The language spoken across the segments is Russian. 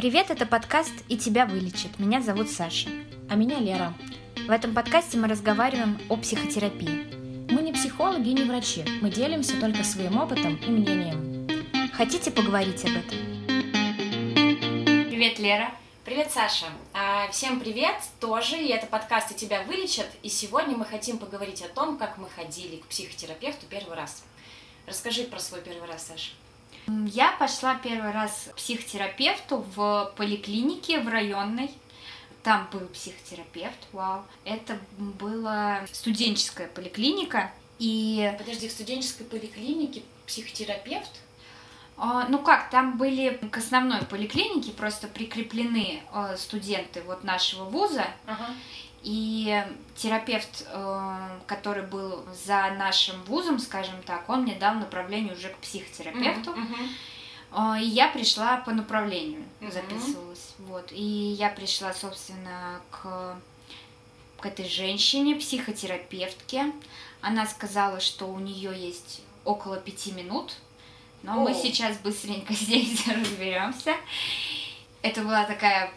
Привет, это подкаст «И тебя вылечат». Меня зовут Саша. А меня Лера. В этом подкасте мы разговариваем о психотерапии. Мы не психологи и не врачи. Мы делимся только своим опытом и мнением. Хотите поговорить об этом? Привет, Лера. Привет, Саша. А, всем привет тоже. И это подкаст «И тебя вылечат». И сегодня мы хотим поговорить о том, как мы ходили к психотерапевту первый раз. Расскажи про свой первый раз, Саша. Я пошла первый раз к психотерапевту в поликлинике в районной. Там был психотерапевт, вау. Это была студенческая поликлиника. И... Подожди, в студенческой поликлинике психотерапевт? А, ну как, там были к основной поликлинике просто прикреплены э, студенты вот нашего вуза. Ага. И терапевт, э, который был за нашим вузом, скажем так, он мне дал направление уже к психотерапевту. Э, И я пришла по направлению, записывалась. Вот. И я пришла, собственно, к, к этой женщине, психотерапевтке. Она сказала, что у нее есть около пяти минут. Но мы О. сейчас быстренько здесь разберемся. Это была такая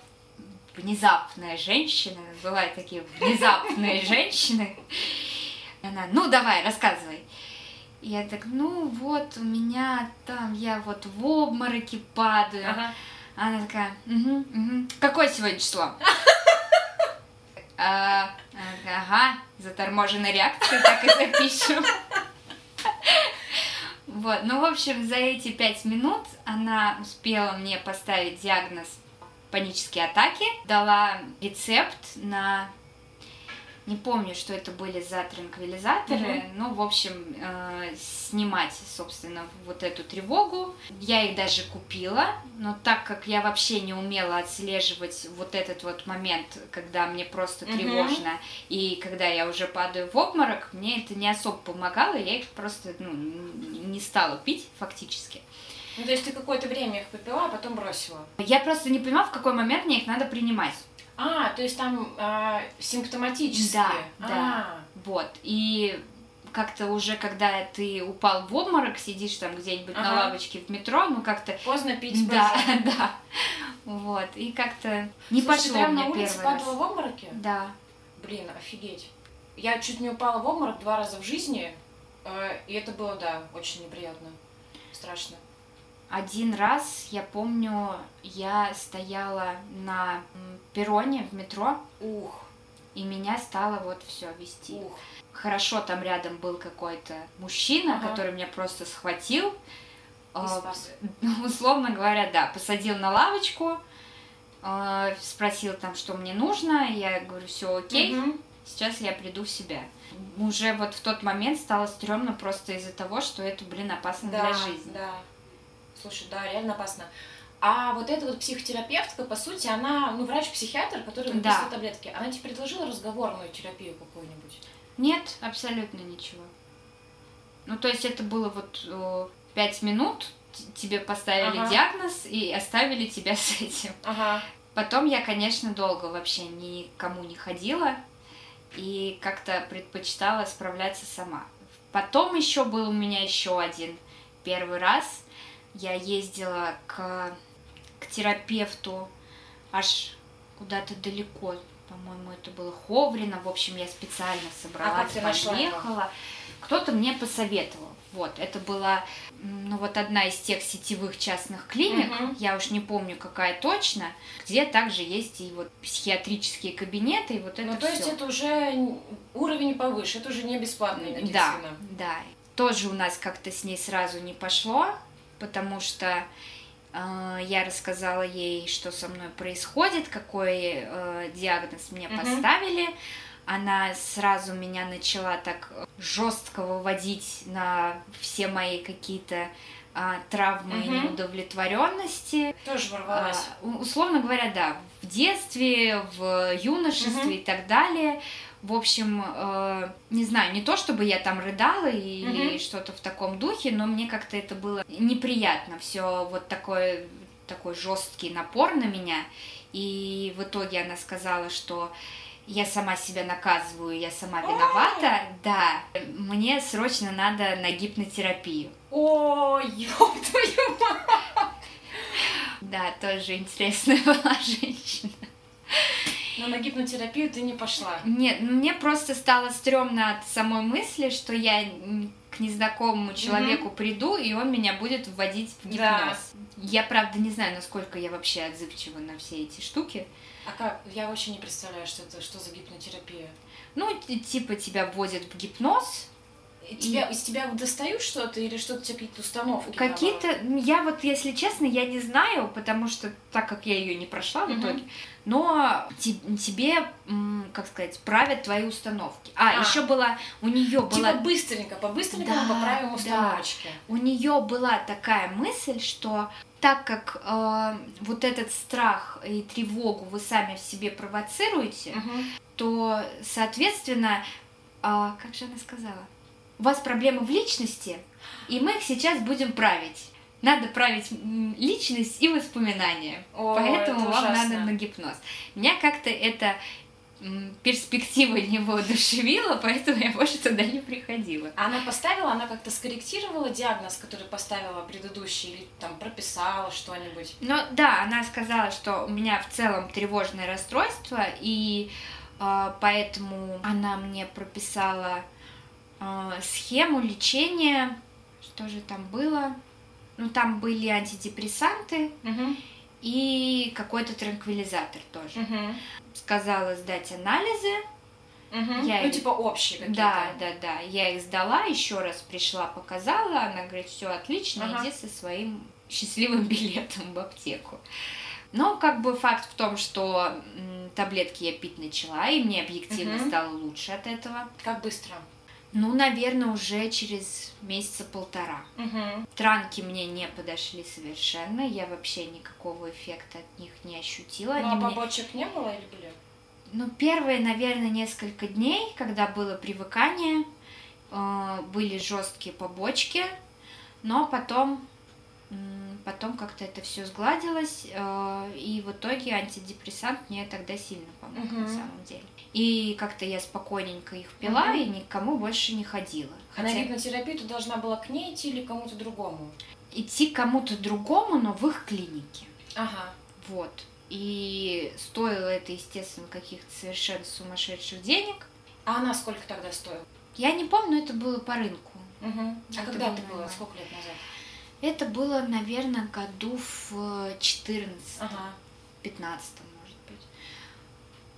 внезапная женщина. Бывают такие внезапные женщины. Она, ну давай, рассказывай. Я так, ну вот, у меня там, я вот в обмороке падаю. Ага. Она такая, угу, угу. Какое сегодня число? А, Ага, заторможенная реакция, так и запишем. Вот, ну, в общем, за эти пять минут она успела мне поставить диагноз панические атаки, дала рецепт на не помню, что это были за транквилизаторы, ну, в общем, э, снимать, собственно, вот эту тревогу. Я их даже купила, но так как я вообще не умела отслеживать вот этот вот момент, когда мне просто Мгм. тревожно, и когда я уже падаю в обморок, мне это не особо помогало, я их просто ну, не стала пить фактически. Ну, то есть ты какое-то время их попила, а потом бросила? Я просто не понимала, в какой момент мне их надо принимать. А, то есть там а, симптоматически? Да, А, да. Вот. И как-то уже, когда ты упал в обморок, сидишь там где-нибудь на Ага. лавочке в метро, ну как-то... Поздно пить Да, да. Вот. И как-то не Слушай, пошло прям на улице падала в обмороке? Да. Блин, офигеть. Я чуть не упала в обморок два раза в жизни, э, и это было, да, очень неприятно. Страшно. Один раз, я помню, я стояла на перроне в метро, Ух, и меня стало вот все вести. ух. Хорошо, там рядом был какой-то мужчина, Ага. который меня просто схватил. Ну, условно говоря, да, посадил на лавочку, э, спросил там, что мне нужно, я говорю, все окей, Мгм. сейчас я приду в себя. Уже вот в тот момент стало стрёмно просто из-за того, что это, блин, опасно Да, для жизни. да. Слушай, да, реально опасно. А вот эта вот психотерапевтка, по сути, она, ну, врач-психиатр, который Да. выписывает таблетки. Она тебе предложила разговорную терапию какую-нибудь? Нет, абсолютно ничего. Ну, то есть это было вот э, пять минут, тебе поставили Ага. диагноз и оставили тебя с этим. Ага. Потом я, конечно, долго вообще никому не ходила и как-то предпочитала справляться сама. Потом еще был у меня еще один первый раз. Я ездила к, к терапевту аж куда-то далеко. По-моему, это было Ховрино. В общем, я специально собралась, А нашла его? поехала. Кто-то мне посоветовал. Вот, это была, ну вот одна из тех сетевых частных клиник, Мгм. я уж не помню, какая точно, где также есть и вот психиатрические кабинеты, и вот это Ну, то есть всё. это уже уровень повыше, это уже не бесплатная Да, медицина. да. Тоже у нас как-то с ней сразу не пошло, потому что э, я рассказала ей, что со мной происходит, какой э, диагноз мне Мгм. поставили. Она сразу меня начала так жестко выводить на все мои какие-то а, травмы и Мгм. неудовлетворенности. Тоже ворвалась. А, условно говоря, да, в детстве, в юношестве Мгм. и так далее. В общем, э, не знаю, не то чтобы я там рыдала или Мгм. что-то в таком духе, но мне как-то это было неприятно. Все вот такой, такой жесткий напор на меня. И в итоге она сказала, что я сама себя наказываю, я сама виновата. Да, мне срочно надо на гипнотерапию. Ой, ёб твою мать. Да, тоже интересная была женщина. Но на гипнотерапию ты не пошла. Нет, ну, мне просто стало стрёмно от самой мысли, что я к незнакомому человеку mm-hmm. приду, и он меня будет вводить в гипноз. Да. Я, правда, не знаю, насколько я вообще отзывчива на все эти штуки. А как? Я вообще не представляю, что это, что за гипнотерапия. Ну, типа тебя вводят в гипноз, Тебя, из тебя достают что-то или что-то тебе какие-то установки? Какие-то, я вот, если честно, я не знаю, потому что так как я ее не прошла в итоге, но тебе, как сказать, правят твои установки. А, а. еще была, у нее типа была... Типа быстренько, по-быстренько да, поправим установочки. Да. У нее была такая мысль, что так как э, вот этот страх и тревогу вы сами в себе провоцируете, угу. то, соответственно, э, как же она сказала? У вас проблемы в личности, и мы их сейчас будем править. Надо править личность и воспоминания. О, Поэтому вам ужасно. надо на гипноз. Меня как-то это перспектива не воодушевила, поэтому я больше туда не приходила. Она поставила, она как-то скорректировала диагноз, который поставила предыдущий, или там прописала что-нибудь? Ну да, она сказала, что у меня в целом тревожное расстройство, и э, поэтому она мне прописала схему лечения, что же там было? Ну, там были антидепрессанты угу. и какой-то транквилизатор тоже. Угу. Сказала сдать анализы. Угу. Я ну, их... типа общие какие-то. Да, да, да. Я их сдала, еще раз пришла, показала. Она говорит, все отлично, ага. иди со своим счастливым билетом в аптеку. Но как бы факт в том, что м, таблетки я пить начала, и мне объективно угу. стало лучше от этого. Как быстро? Ну, наверное, уже через месяца полтора. Угу. Транки мне не подошли совершенно, я вообще никакого эффекта от них не ощутила. Ну, а побочек мне... не было или были? Ну, первые, наверное, несколько дней, когда было привыкание, э, были жесткие побочки, но потом потом как-то это все сгладилось, э, и в итоге антидепрессант мне тогда сильно помог угу. на самом деле. И как-то я спокойненько их пила угу. и никому больше не ходила. Хотя... А на гипнотерапию ты должна была к ней идти или кому-то другому? Идти к кому-то другому, но в их клинике. Ага. Вот. И стоило это, естественно, каких-то совершенно сумасшедших денег. А она сколько тогда стоила? Я не помню, но это было по рынку. Угу. А это когда это было? Сколько лет назад? Это было, наверное, году в 14 ага. 15 может быть.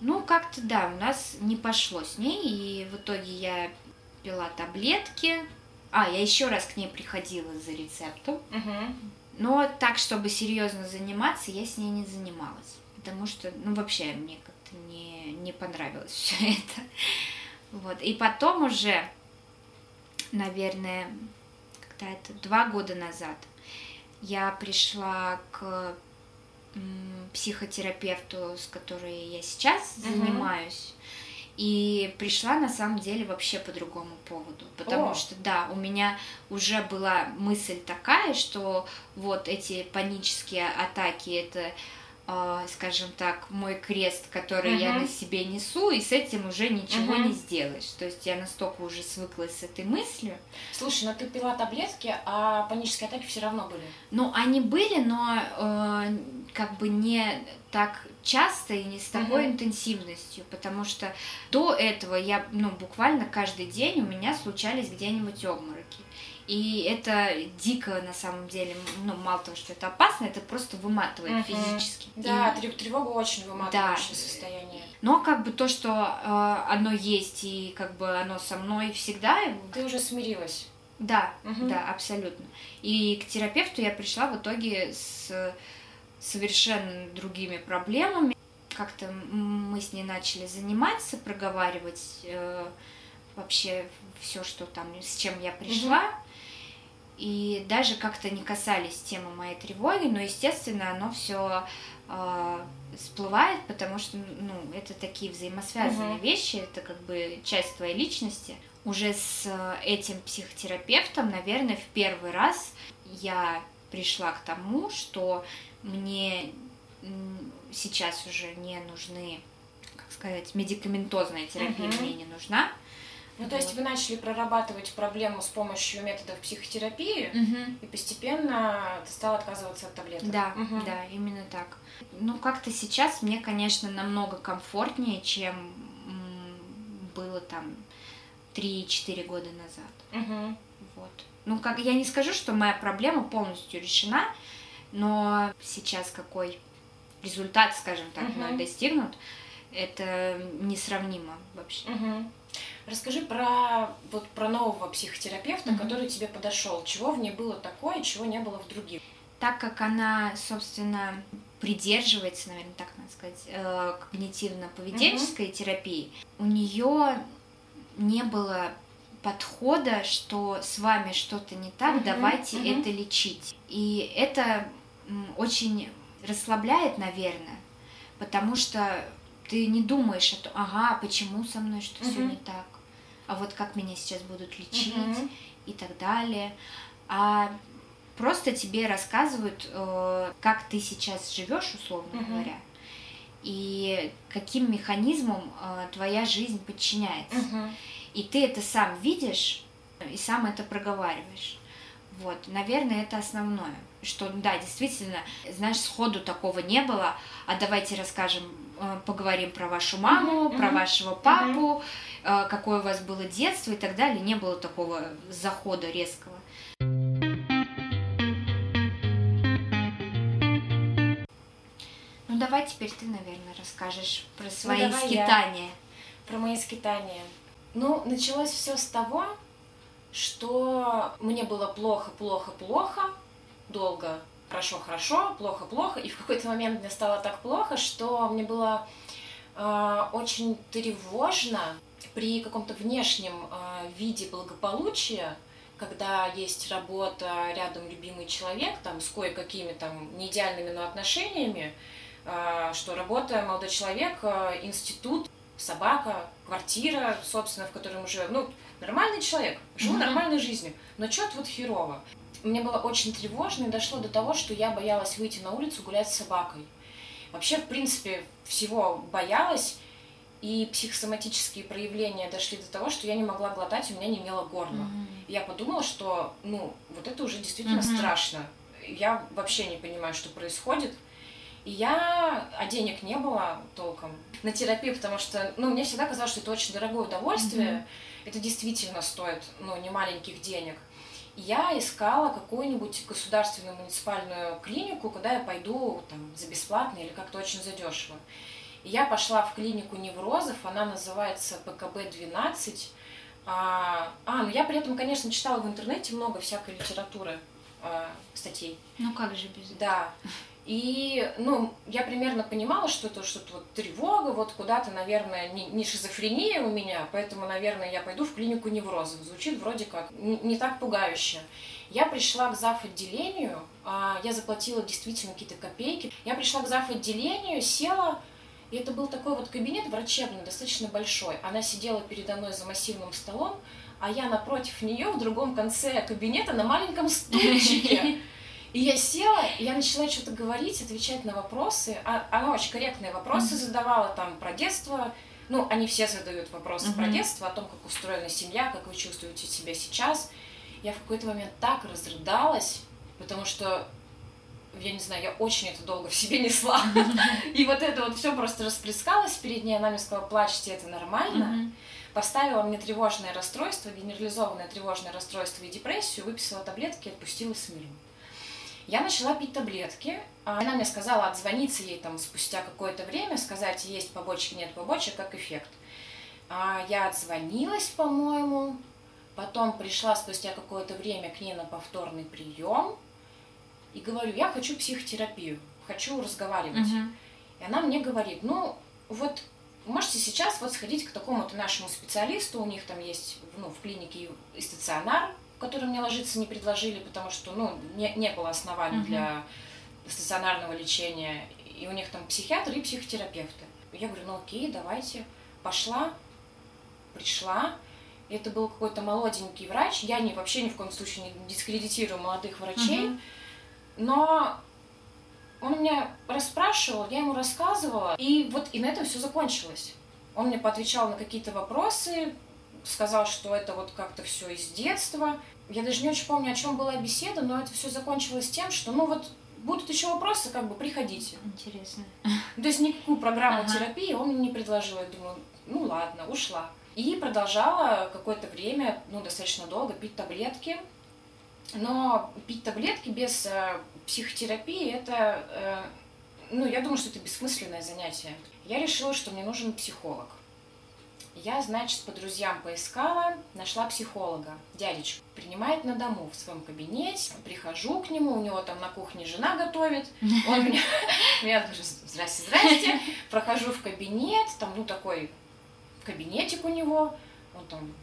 Ну, как-то, да, у нас не пошло с ней, и в итоге я пила таблетки. А, я еще раз к ней приходила за рецептом. Угу. Но так, чтобы серьезно заниматься, я с ней не занималась. Потому что, ну, вообще, мне как-то не, не понравилось все это. Вот. И потом уже, наверное, когда это два года назад, я пришла к психотерапевту, с которой я сейчас uh-huh. занимаюсь. И пришла на самом деле вообще по другому поводу. Потому О. что, да, у меня уже была мысль такая, что вот эти панические атаки это скажем так, мой крест, который uh-huh. я на себе несу, и с этим уже ничего uh-huh. не сделаешь. То есть я настолько уже свыклась с этой мыслью. Слушай, ну ты пила таблетки, а панические атаки все равно были? Ну, они были, но э, как бы не так часто и не с такой uh-huh. интенсивностью, потому что до этого я, ну, буквально каждый день у меня случались где-нибудь обмороки. И это дико на самом деле, ну, мало того, что это опасно, это просто выматывает угу. физически. Да, и... тревога очень выматывающее да. состояние. Но как бы то, что э, оно есть и как бы оно со мной всегда. Ты уже смирилась. Да, угу. да, абсолютно. И к терапевту я пришла в итоге с совершенно другими проблемами. Как-то мы с ней начали заниматься, проговаривать э, вообще все, что там, с чем я пришла. Угу и даже как-то не касались темы моей тревоги, но, естественно, оно все э, всплывает, потому что, ну, это такие взаимосвязанные uh-huh. вещи, это как бы часть твоей личности. Уже с этим психотерапевтом, наверное, в первый раз я пришла к тому, что мне сейчас уже не нужны, как сказать, медикаментозная терапия uh-huh. мне не нужна, Ну, то есть вы начали прорабатывать проблему с помощью методов психотерапии, Мгм. и постепенно ты стала отказываться от таблеток. Да, Мгм. да, именно так. Ну, как-то сейчас мне, конечно, намного комфортнее, чем было там 3-4 года назад. Мгм. Вот. Ну, как я не скажу, что моя проблема полностью решена, но сейчас какой результат, скажем так, Мгм. мной достигнут, это несравнимо вообще. Мгм. Расскажи про вот про нового психотерапевта, Мгм. который тебе подошел. Чего в ней было такое, чего не было в других? Так как она, собственно, придерживается, наверное, так надо сказать, э, когнитивно-поведенческой терапии, у нее не было подхода, что с вами что-то не так, Мгм, давайте мгм. это лечить. И это очень расслабляет, наверное, потому что ты не думаешь о том, ага, почему со мной что все Мгм. не так, а вот как меня сейчас будут лечить Мгм. и так далее. А просто тебе рассказывают, э, как ты сейчас живешь, условно Мгм. говоря, и каким механизмом э, твоя жизнь подчиняется. Мгм. И ты это сам видишь и сам это проговариваешь. Вот, наверное, это основное. Что, да, действительно, знаешь, сходу такого не было. А давайте расскажем, э, поговорим про вашу маму, Мгм, про вашего папу, э, какое у вас было детство и так далее. Не было такого захода резкого. Ну давай теперь ты, наверное, расскажешь про свои давай я. скитания. Про мои скитания. Ну, началось все с того, что мне было плохо, плохо, плохо, долго, хорошо, хорошо, плохо, плохо, и в какой-то момент мне стало так плохо, что мне было э, очень тревожно при каком-то внешнем э, виде благополучия, когда есть работа, рядом любимый человек, там, с кое-какими там не идеальными, но отношениями, э, что работа, молодой человек, э, институт, собака, квартира, собственно, в которой мы живем. Ну, нормальный человек, живу Мгм. нормальной жизнью, но что-то вот херово. Мне было очень тревожно и дошло до того, что я боялась выйти на улицу гулять с собакой. Вообще, в принципе, всего боялась, и психосоматические проявления дошли до того, что я не могла глотать, у меня не имело горла. Мгм. Я подумала, что, ну, вот это уже действительно Мгм. страшно. Я вообще не понимаю, что происходит. И я, а денег не было толком на терапию, потому что, ну, мне всегда казалось, что это очень дорогое удовольствие. Это действительно стоит, ну, не маленьких денег. Я искала какую-нибудь государственную муниципальную клинику, куда я пойду там за бесплатно или как-то очень задешево. И я пошла в клинику неврозов, она называется ПКБ-12. А, а, ну я при этом, конечно, читала в интернете много всякой литературы, а, статей. Ну как же без этого? Да. И, ну, я примерно понимала, что это что-то вот тревога, вот куда-то, наверное, не, не шизофрения у меня, поэтому, наверное, я пойду в клинику неврозов. Звучит вроде как не, не так пугающе. Я пришла к зав. отделению, а, я заплатила действительно какие-то копейки. Я пришла к зав. отделению, села, и это был такой вот кабинет врачебный, достаточно большой. Она сидела передо мной за массивным столом, а я напротив нее в другом конце кабинета на маленьком стульчике. И я села, и я начала что-то говорить, отвечать на вопросы. А, она очень корректные вопросы Мгм. задавала там про детство. Ну, они все задают вопросы про Мгм. детство, о том, как устроена семья, как вы чувствуете себя сейчас. Я в какой-то момент так разрыдалась, потому что, я не знаю, я очень это долго в себе несла. И вот это вот все просто расплескалось перед ней. Она мне сказала, плачьте, это нормально Мгм. поставила мне тревожное расстройство, генерализованное тревожное расстройство и депрессию, выписала таблетки и отпустила с миром. Я начала пить таблетки. а Она мне сказала отзвониться ей там спустя какое-то время, сказать, есть побочки, нет побочек, как эффект. А Я отзвонилась, по-моему, потом пришла спустя какое-то время к ней на повторный прием и говорю, я хочу психотерапию, хочу разговаривать. Мгм. И она мне говорит, ну, вот можете сейчас вот сходить к такому-то нашему специалисту, у них там есть ну, в клинике и стационар, который мне ложиться не предложили, потому что ну, не, не было оснований Мгм. для стационарного лечения, и у них там психиатры и психотерапевты. Я говорю, ну окей, давайте. Пошла, пришла, это был какой-то молоденький врач, я не, вообще ни в коем случае не дискредитирую молодых врачей, Мгм. но он меня расспрашивал, я ему рассказывала, и вот и на этом все закончилось. Он мне поотвечал на какие-то вопросы, сказал, что это вот как-то все из детства. Я даже не очень помню, о чем была беседа, но это все закончилось тем, что, ну вот, будут еще вопросы, как бы приходите. Интересно. То есть никакую программу Ага. терапии он мне не предложил. Я думаю, ну ладно, ушла. И продолжала какое-то время, ну, достаточно долго пить таблетки. Но пить таблетки без э, психотерапии это, э, ну, я думаю, что это бессмысленное занятие. Я решила, что мне нужен психолог. Я, значит, по друзьям поискала, нашла психолога, дядечку. Принимает на дому в своем кабинете. Прихожу к нему, у него там на кухне жена готовит. Он меня, я говорю, здрасте, здрасте. Прохожу в кабинет, там, ну, такой кабинетик у него. Он там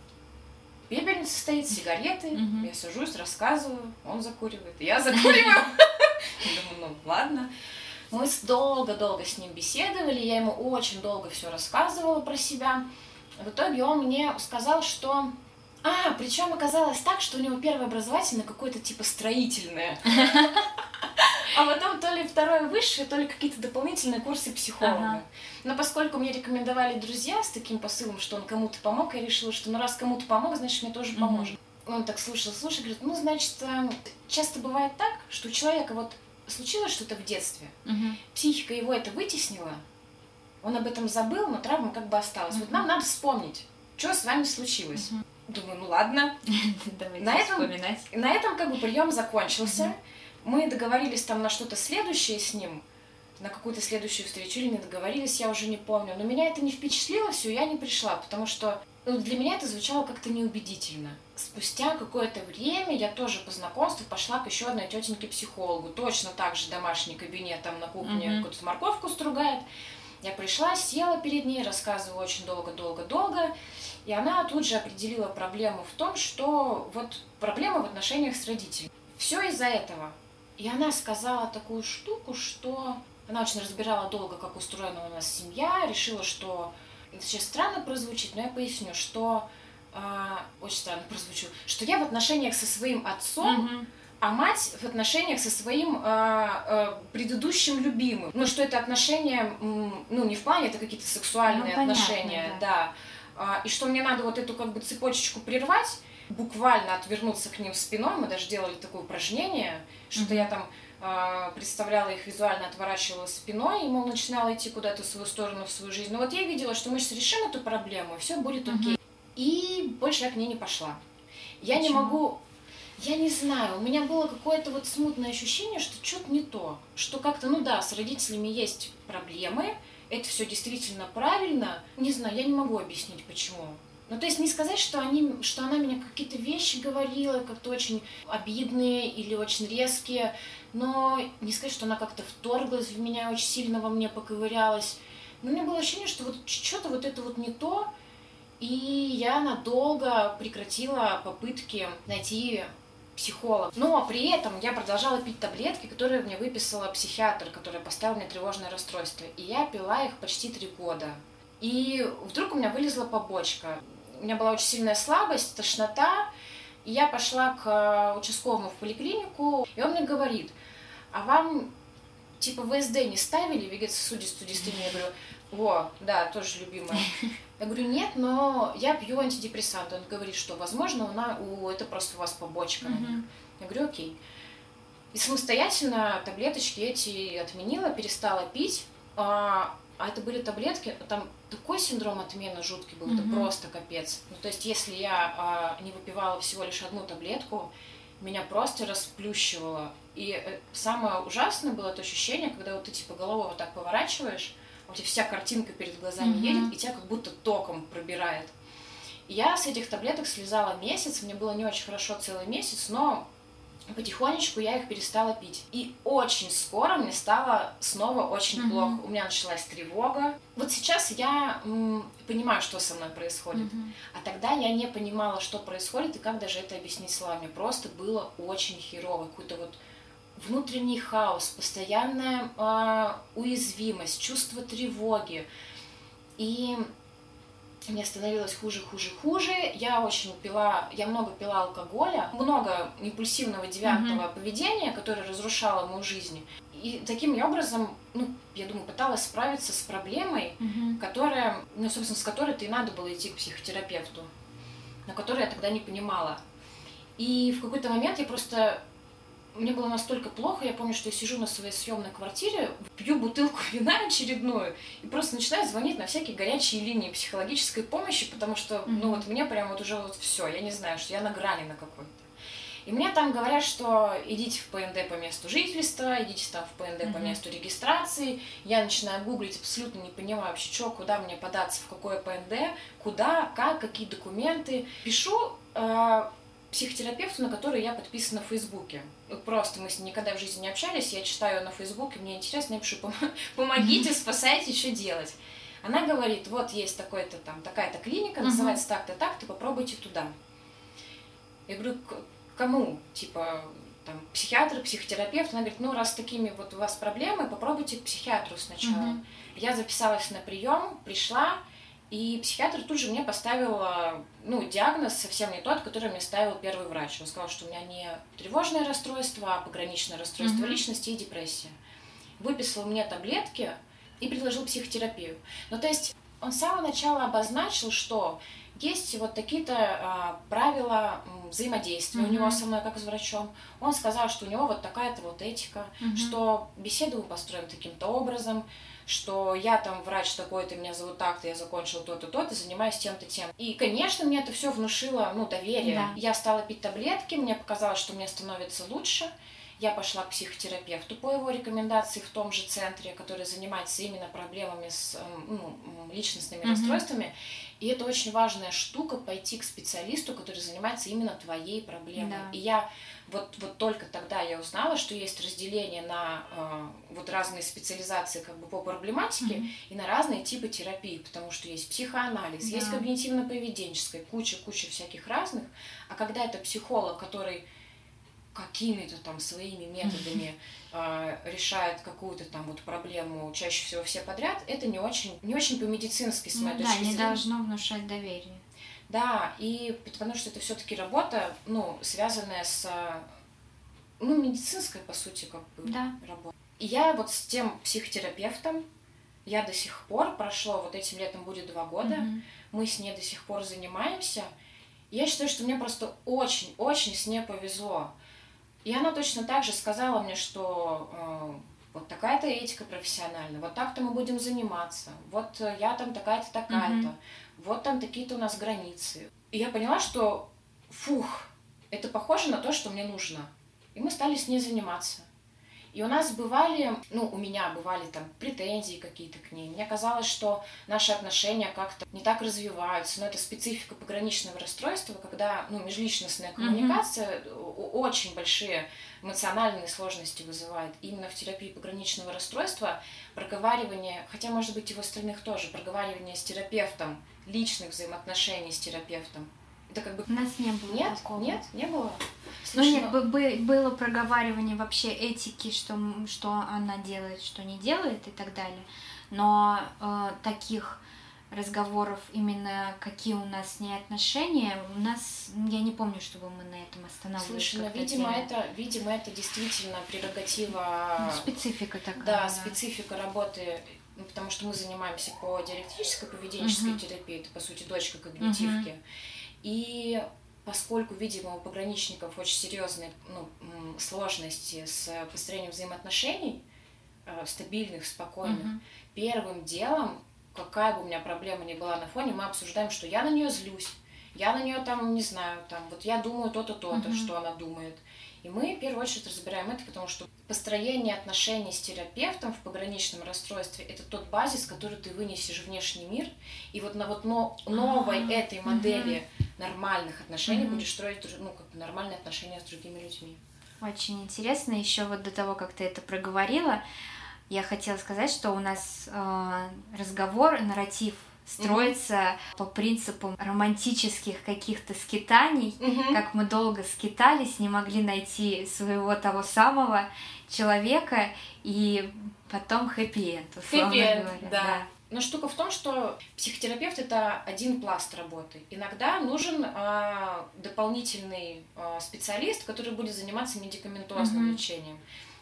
пепельница стоит, сигареты. Я сажусь, рассказываю, он закуривает, я закуриваю. Думаю, ну, ладно. Мы долго-долго с ним беседовали, я ему очень долго все рассказывала про себя. В итоге он мне сказал, что... А, причем оказалось так, что у него первое образовательное какое-то типа строительное. А потом то ли второе высшее, то ли какие-то дополнительные курсы психолога. Ага. Но поскольку мне рекомендовали друзья с таким посылом, что он кому-то помог, я решила, что ну раз кому-то помог, значит мне тоже поможет. Он так слушал, слушал, говорит, ну, значит, э, часто бывает так, что у человека вот случилось что-то в детстве, Мгм. психика его это вытеснила, он об этом забыл, но травма как бы осталась. Вот нам надо вспомнить, что с вами случилось. Думаю, ну ладно. Давайте На этом- вспоминать. На этом как бы прием закончился. Мы договорились там на что-то следующее с ним, на какую-то следующую встречу или не договорились, я уже не помню. Но меня это не впечатлило все, я не пришла, потому что ну, для меня это звучало как-то неубедительно. Спустя какое-то время я тоже по знакомству пошла к еще одной тетеньке психологу. Точно так же домашний кабинет там на кухне Мгм. какую-то морковку стругает. Я пришла, села перед ней, рассказывала очень долго-долго-долго. И она тут же определила проблему в том, что вот проблема в отношениях с родителями. Все из-за этого. И она сказала такую штуку, что она очень разбирала долго, как устроена у нас семья, решила, что это сейчас странно прозвучит, но я поясню, что а, очень странно прозвучу, что я в отношениях со своим отцом, Мгм. А мать в отношениях со своим а, а, предыдущим любимым. Ну, что это отношения, ну, не в плане, это какие-то сексуальные Ну, понятно, отношения, да. А, и что мне надо вот эту как бы цепочечку прервать, буквально отвернуться к ним спиной. Мы даже делали такое упражнение, что-то Мгм. я там а, представляла их визуально, отворачивала спиной, и, мол, начинала идти куда-то в свою сторону, в свою жизнь. Но вот я видела, что мы сейчас решим эту проблему, и все будет окей. И больше я к ней не пошла. Я не Почему? могу я не знаю, у меня было какое-то вот смутное ощущение, что что-то не то. Что как-то, ну да, с родителями есть проблемы, это все действительно правильно. Не знаю, я не могу объяснить, почему. Ну, то есть не сказать, что, они, что она меня какие-то вещи говорила, как-то очень обидные или очень резкие, но не сказать, что она как-то вторглась в меня, очень сильно во мне поковырялась. Но у меня было ощущение, что вот что-то вот это вот не то, и я надолго прекратила попытки найти психолога. Но при этом я продолжала пить таблетки, которые мне выписала психиатр, который поставил мне тревожное расстройство. И я пила их почти три года. И вдруг у меня вылезла побочка. У меня была очень сильная слабость, тошнота. И я пошла к участковому в поликлинику, и он мне говорит, а вам типа ВСД не ставили, вегетососудистую дистонию? Я говорю, о, да, тоже любимая. Я говорю, нет, но я пью антидепрессанты. Он говорит, что, возможно, у на- у, это просто у вас побочка. Мгм. Я говорю, окей. И самостоятельно таблеточки эти отменила, перестала пить. А, а это были таблетки, там такой синдром отмены жуткий был, это Мгм. просто капец. Ну, то есть, если я а, не выпивала всего лишь одну таблетку, меня просто расплющивало. И э, самое ужасное было это ощущение, когда вот ты типа головой вот так поворачиваешь, у тебя вся картинка перед глазами Мгм. едет, и тебя как будто током пробирает. Я с этих таблеток слезала месяц, мне было не очень хорошо целый месяц, но потихонечку я их перестала пить. И очень скоро мне стало снова очень Мгм. плохо. У меня началась тревога. Вот сейчас я м, понимаю, что со мной происходит. Мгм. А тогда я не понимала, что происходит и как даже это объяснить словами. Просто было очень херово. Какой-то вот внутренний хаос, постоянная а, уязвимость, чувство тревоги. И мне становилось хуже, хуже, хуже. Я очень пила, я много пила алкоголя, много импульсивного девиантного поведения, которое разрушало мою жизнь. И таким образом, ну, я думаю, пыталась справиться с проблемой, Мгм. которая, ну, собственно, с которой-то и надо было идти к психотерапевту. на которые я тогда не понимала. И в какой-то момент я просто мне было настолько плохо, я помню, что я сижу на своей съемной квартире, пью бутылку вина очередную и просто начинаю звонить на всякие горячие линии психологической помощи, потому что, mm-hmm. ну вот мне прям вот уже вот все, я не знаю, что я на грани на какой-то. И мне там говорят, что идите в ПНД по месту жительства, идите там в ПНД mm-hmm. по месту регистрации. Я начинаю гуглить, абсолютно не понимаю вообще, что, куда мне податься, в какое ПНД, куда, как, какие документы. Пишу э, психотерапевту, на который я подписана в Фейсбуке. Просто мы с ней никогда в жизни не общались, я читаю на Фейсбуке, мне интересно, я пишу, помогите, спасайте, что делать. Она говорит, вот есть такой-то там, такая-то клиника, называется так-то, так-то, попробуйте туда. Я говорю, кому? Типа, там, психиатр, психотерапевт. Она говорит, ну, раз такими вот у вас проблемы, попробуйте к психиатру сначала. Я записалась на прием, пришла, и психиатр тут же мне поставил ну, диагноз совсем не тот, который мне ставил первый врач. Он сказал, что у меня не тревожное расстройство, а пограничное расстройство mm-hmm. личности и депрессия. Выписал мне таблетки и предложил психотерапию. Ну, то есть он с самого начала обозначил, что есть вот такие-то а, правила взаимодействия mm-hmm. у него со мной как с врачом. Он сказал, что у него вот такая-то вот этика, mm-hmm. что беседу мы построим таким-то образом, что я там врач такой-то, меня зовут так-то, я закончил то-то, то-то, занимаюсь тем-то, тем. И, конечно, мне это все внушило, ну, доверие. Да. Я стала пить таблетки, мне показалось, что мне становится лучше. Я пошла к психотерапевту по его рекомендации в том же центре, который занимается именно проблемами с эм, ну, личностными mm-hmm. расстройствами. И это очень важная штука пойти к специалисту, который занимается именно твоей проблемой. Да. И я вот, вот только тогда я узнала, что есть разделение на э, вот разные специализации как бы по проблематике mm-hmm. и на разные типы терапии, потому что есть психоанализ, да. есть когнитивно-поведенческая, куча-куча всяких разных. А когда это психолог, который какими-то там своими методами э, решает какую-то там вот проблему, чаще всего все подряд, это не очень, не очень по-медицински, с моей ну, точки да, зрения. Да, не должно внушать доверие. Да, и потому что это все-таки работа, ну, связанная с, ну, медицинской, по сути, как бы да. работа. И я вот с тем психотерапевтом, я до сих пор, прошло вот этим летом будет два года, mm-hmm. мы с ней до сих пор занимаемся. Я считаю, что мне просто очень-очень с ней повезло. И она точно так же сказала мне, что э, вот такая-то этика профессиональная, вот так-то мы будем заниматься, вот я там такая-то, такая-то. Mm-hmm вот там такие-то у нас границы. И я поняла, что фух, это похоже на то, что мне нужно. И мы стали с ней заниматься. И у нас бывали, ну, у меня бывали там претензии какие-то к ней. Мне казалось, что наши отношения как-то не так развиваются. Но это специфика пограничного расстройства, когда, ну, межличностная коммуникация mm-hmm. очень большие эмоциональные сложности вызывает. Именно в терапии пограничного расстройства проговаривание, хотя, может быть, и в остальных тоже, проговаривание с терапевтом, личных взаимоотношений с терапевтом, это как бы... У нас не было Нет? такого. Нет? Не было? Слушай, ну, нет, ну... было проговаривание вообще этики, что, что она делает, что не делает и так далее. Но э, таких разговоров именно какие у нас с ней отношения, у нас, я не помню, чтобы мы на этом останавливались. Слушай, ну, видимо, это, видимо, это действительно прерогатива... Ну, специфика такая. Да, да, специфика работы ну, потому что мы занимаемся по диалектической поведенческой uh-huh. терапии, это, по сути, дочка когнитивки. Uh-huh. И поскольку, видимо, у пограничников очень серьезные ну, сложности с построением взаимоотношений, э, стабильных, спокойных, uh-huh. первым делом, какая бы у меня проблема ни была на фоне, мы обсуждаем, что я на нее злюсь, я на нее там, не знаю, там, вот я думаю то-то, то-то, uh-huh. что она думает. И мы в первую очередь разбираем это, потому что построение отношений с терапевтом в пограничном расстройстве это тот базис, который ты вынесешь в внешний мир. И вот на вот но, новой А-а-а. этой модели угу. нормальных отношений угу. будешь строить ну, как бы нормальные отношения с другими людьми. Очень интересно. Еще вот до того, как ты это проговорила, я хотела сказать, что у нас э, разговор, нарратив строится mm-hmm. по принципам романтических каких-то скитаний, mm-hmm. как мы долго скитались, не могли найти своего того самого человека, и потом хэппи-энд, условно хэппи говоря. Да. да. Но штука в том, что психотерапевт это один пласт работы. Иногда нужен э, дополнительный э, специалист, который будет заниматься медикаментозным mm-hmm. лечением.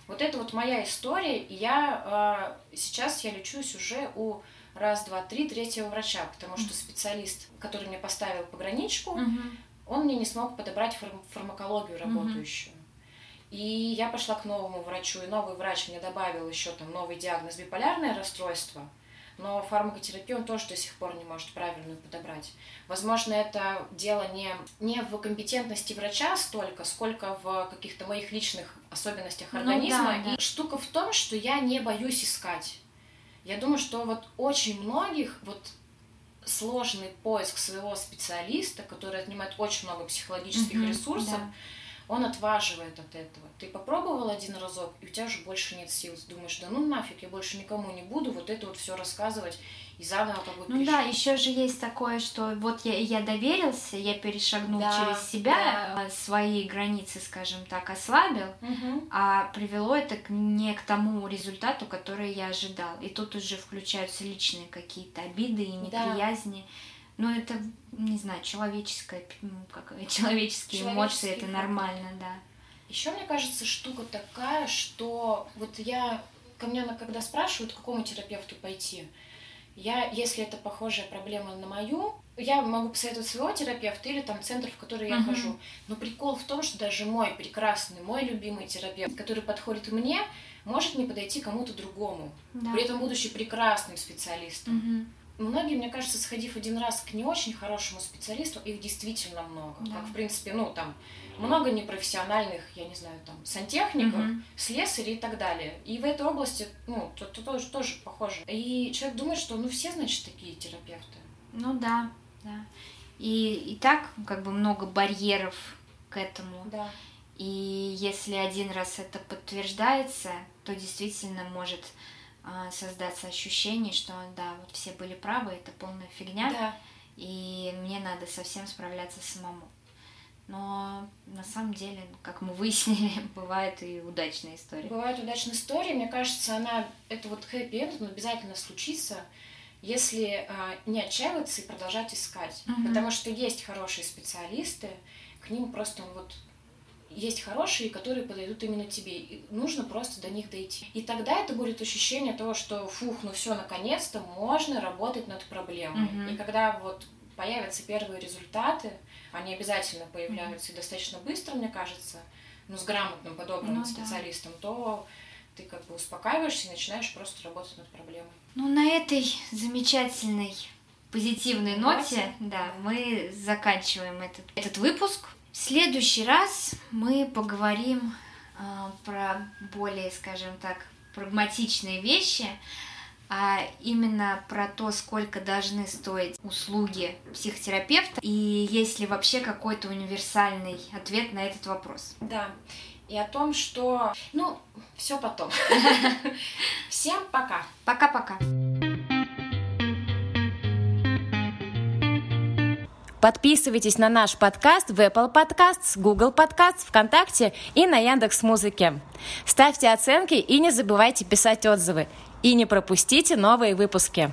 Вот это вот моя история, и я э, сейчас я лечусь уже у раз, два, три, третьего врача, потому что специалист, который мне поставил пограничку, Мгм. он мне не смог подобрать фарм- фармакологию работающую. И я пошла к новому врачу, и новый врач мне добавил еще там новый диагноз биполярное расстройство, но фармакотерапию он тоже до сих пор не может правильную подобрать. Возможно, это дело не, не в компетентности врача столько, сколько в каких-то моих личных особенностях Ну организма. да, да. И штука в том, что я не боюсь искать. Я думаю, что вот очень многих вот сложный поиск своего специалиста, который отнимает очень много психологических Мгм, ресурсов, да. Он отваживает от этого. Ты попробовал один разок, и у тебя уже больше нет сил. Ты думаешь, да ну нафиг, я больше никому не буду вот это вот все рассказывать и заново как бы Ну да, еще же есть такое, что вот я, я доверился, я перешагнул Да, через себя, э, свои границы, скажем так, ослабил, Мгм. а привело это к, не к тому результату, который я ожидал. И тут уже включаются личные какие-то обиды и Да. Но это, не знаю, человеческое, ну, как, человеческие эмоции, Человеческий это нормально, да. Еще, мне кажется, штука такая, что вот я, ко мне когда спрашивают, к какому терапевту пойти, я, если это похожая проблема на мою, я могу посоветовать своего терапевта или там центр, в который я Мгм. хожу. Но прикол в том, что даже мой прекрасный, мой любимый терапевт, который подходит мне, может не подойти кому-то другому, Да. при этом будучи прекрасным специалистом. Мгм. Многие, мне кажется, сходив один раз к не очень хорошему специалисту, их действительно много. Да. Как, в принципе, ну, там, много непрофессиональных, я не знаю, там, сантехников, Мгм. слесарей и так далее. И в этой области, ну, то, то- тоже, тоже похоже. И человек думает, что, ну, все, значит, такие терапевты. Ну да, да. И, и так как бы много барьеров к этому. Да. И если один раз это подтверждается, то действительно может создаться ощущение, что да, вот все были правы, это полная фигня, Да. и мне надо совсем справляться самому. Но на самом деле, как мы выяснили, бывают и удачные истории. Бывают удачные истории, мне кажется, она, это вот хэппи энд, он обязательно случится, если а, не отчаиваться и продолжать искать. Мгм. Потому что есть хорошие специалисты, к ним просто вот есть хорошие, которые подойдут именно тебе. И нужно просто до них дойти. И тогда это будет ощущение того, что фух, ну все, наконец-то можно работать над проблемой. Мгм. И когда вот появятся первые результаты, они обязательно появляются и достаточно быстро, мне кажется, ну, с грамотным, подобранным Ну да. специалистом, то ты как бы успокаиваешься и начинаешь просто работать над проблемой. Ну, на этой замечательной позитивной ноте, Ноте. да, мы заканчиваем этот, этот выпуск. В следующий раз мы поговорим а, про более, скажем так, прагматичные вещи, а именно про то, сколько должны стоить услуги психотерапевта и есть ли вообще какой-то универсальный ответ на этот вопрос. Да. И о том, что... Ну, все потом. Всем пока. Пока-пока. Подписывайтесь на наш подкаст в Apple Podcasts, Google Podcasts, ВКонтакте и на Яндекс Музыке. Ставьте оценки и не забывайте писать отзывы. И не пропустите новые выпуски.